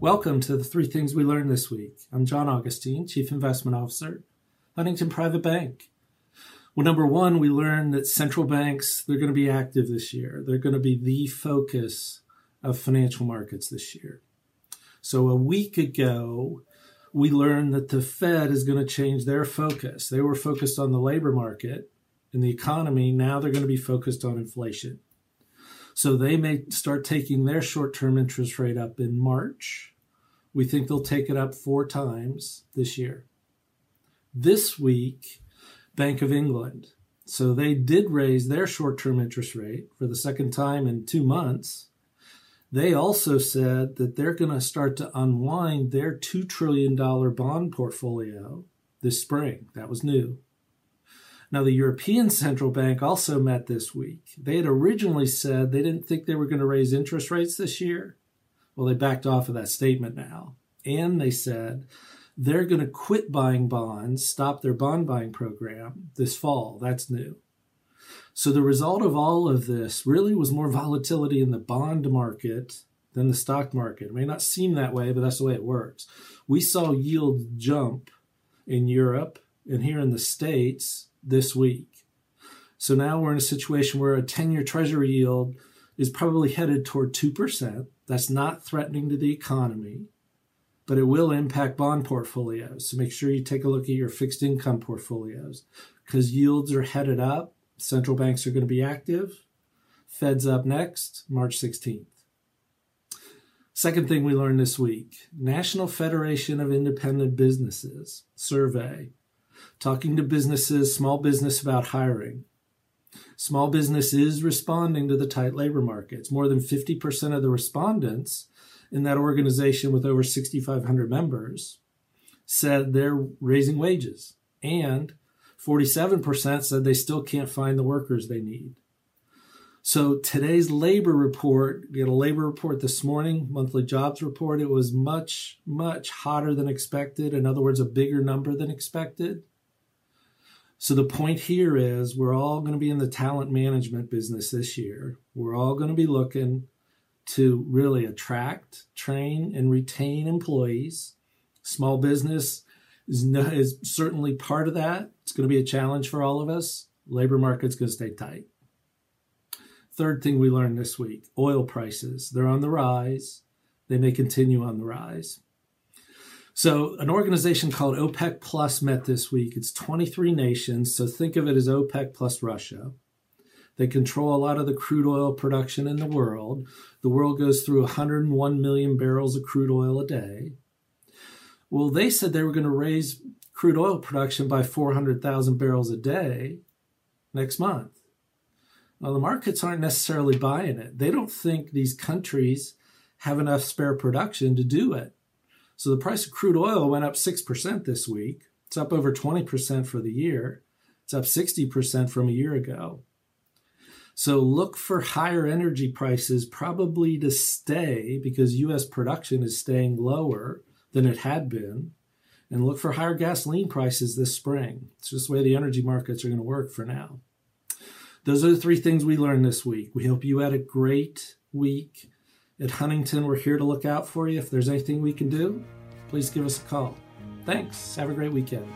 Welcome to the three things we learned this week. I'm John Augustine, Chief Investment Officer, Huntington Private Bank. Well, number one, we learned that central banks, they're going to be active this year. They're going to be the focus of financial markets this year. So a week ago, we learned that the Fed is going to change their focus. They were focused on the labor market and the economy. Now they're going to be focused on inflation. So they may start taking their short term interest rate up in March. We think they'll take it up four times this year. This week, Bank of England. So they did raise their short term interest rate for the second time in two months. They also said that they're going to start to unwind their $2 trillion bond portfolio this spring. That was new. Now, the European Central Bank also met this week. They had originally said they didn't think they were going to raise interest rates this year. Well, they backed off of that statement now. And they said they're going to quit buying bonds, stop their bond buying program this fall. That's new. So the result of all of this really was more volatility in the bond market than the stock market. It may not seem that way, but that's the way it works. We saw yields jump in Europe and here in the States this week. So now we're in a situation where a 10 year treasury yield is probably headed toward 2%. That's not threatening to the economy, but it will impact bond portfolios. So make sure you take a look at your fixed income portfolios because yields are headed up. Central banks are going to be active. Fed's up next, March 16th. Second thing we learned this week National Federation of Independent Businesses survey talking to businesses, small business about hiring. Small business is responding to the tight labor markets. More than 50% of the respondents in that organization with over 6,500 members said they're raising wages. And 47% said they still can't find the workers they need. So today's labor report, we had a labor report this morning, monthly jobs report. It was much, much hotter than expected. In other words, a bigger number than expected. So the point here is we're all going to be in the talent management business this year. We're all going to be looking to really attract, train, and retain employees. Small business is, no, is certainly part of that. It's going to be a challenge for all of us. Labor market's going to stay tight. Third thing we learned this week oil prices. They're on the rise. They may continue on the rise. So, an organization called OPEC Plus met this week. It's 23 nations, so think of it as OPEC plus Russia. They control a lot of the crude oil production in the world. The world goes through 101 million barrels of crude oil a day. Well, they said they were going to raise crude oil production by 400,000 barrels a day next month. Now, the markets aren't necessarily buying it. They don't think these countries have enough spare production to do it. So the price of crude oil went up 6% this week. It's up over 20% for the year. It's up 60% from a year ago. So look for higher energy prices probably to stay because US production is staying lower than it had been. And look for higher gasoline prices this spring. It's just the way the energy markets are going to work for now. Those are the three things we learned this week. We hope you had a great week at Huntington, we're here to look out for you. If there's anything we can do, please give us a call. Thanks. Have a great weekend.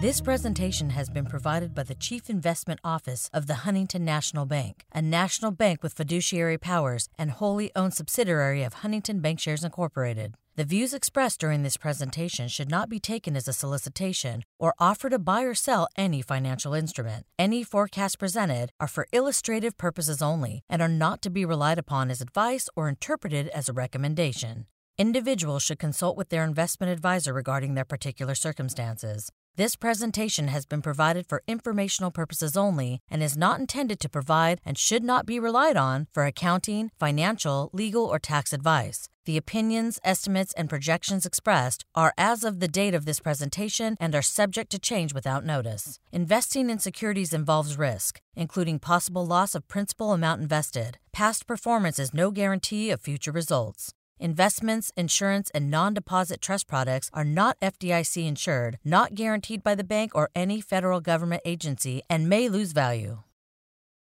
This presentation has been provided by the Chief Investment Office of the Huntington National Bank, a national bank with fiduciary powers and wholly owned subsidiary of Huntington Bankshares Incorporated. The views expressed during this presentation should not be taken as a solicitation or offer to buy or sell any financial instrument. Any forecasts presented are for illustrative purposes only and are not to be relied upon as advice or interpreted as a recommendation. Individuals should consult with their investment advisor regarding their particular circumstances. This presentation has been provided for informational purposes only and is not intended to provide and should not be relied on for accounting, financial, legal, or tax advice. The opinions, estimates, and projections expressed are as of the date of this presentation and are subject to change without notice. Investing in securities involves risk, including possible loss of principal amount invested. Past performance is no guarantee of future results. Investments, insurance, and non deposit trust products are not FDIC insured, not guaranteed by the bank or any federal government agency, and may lose value.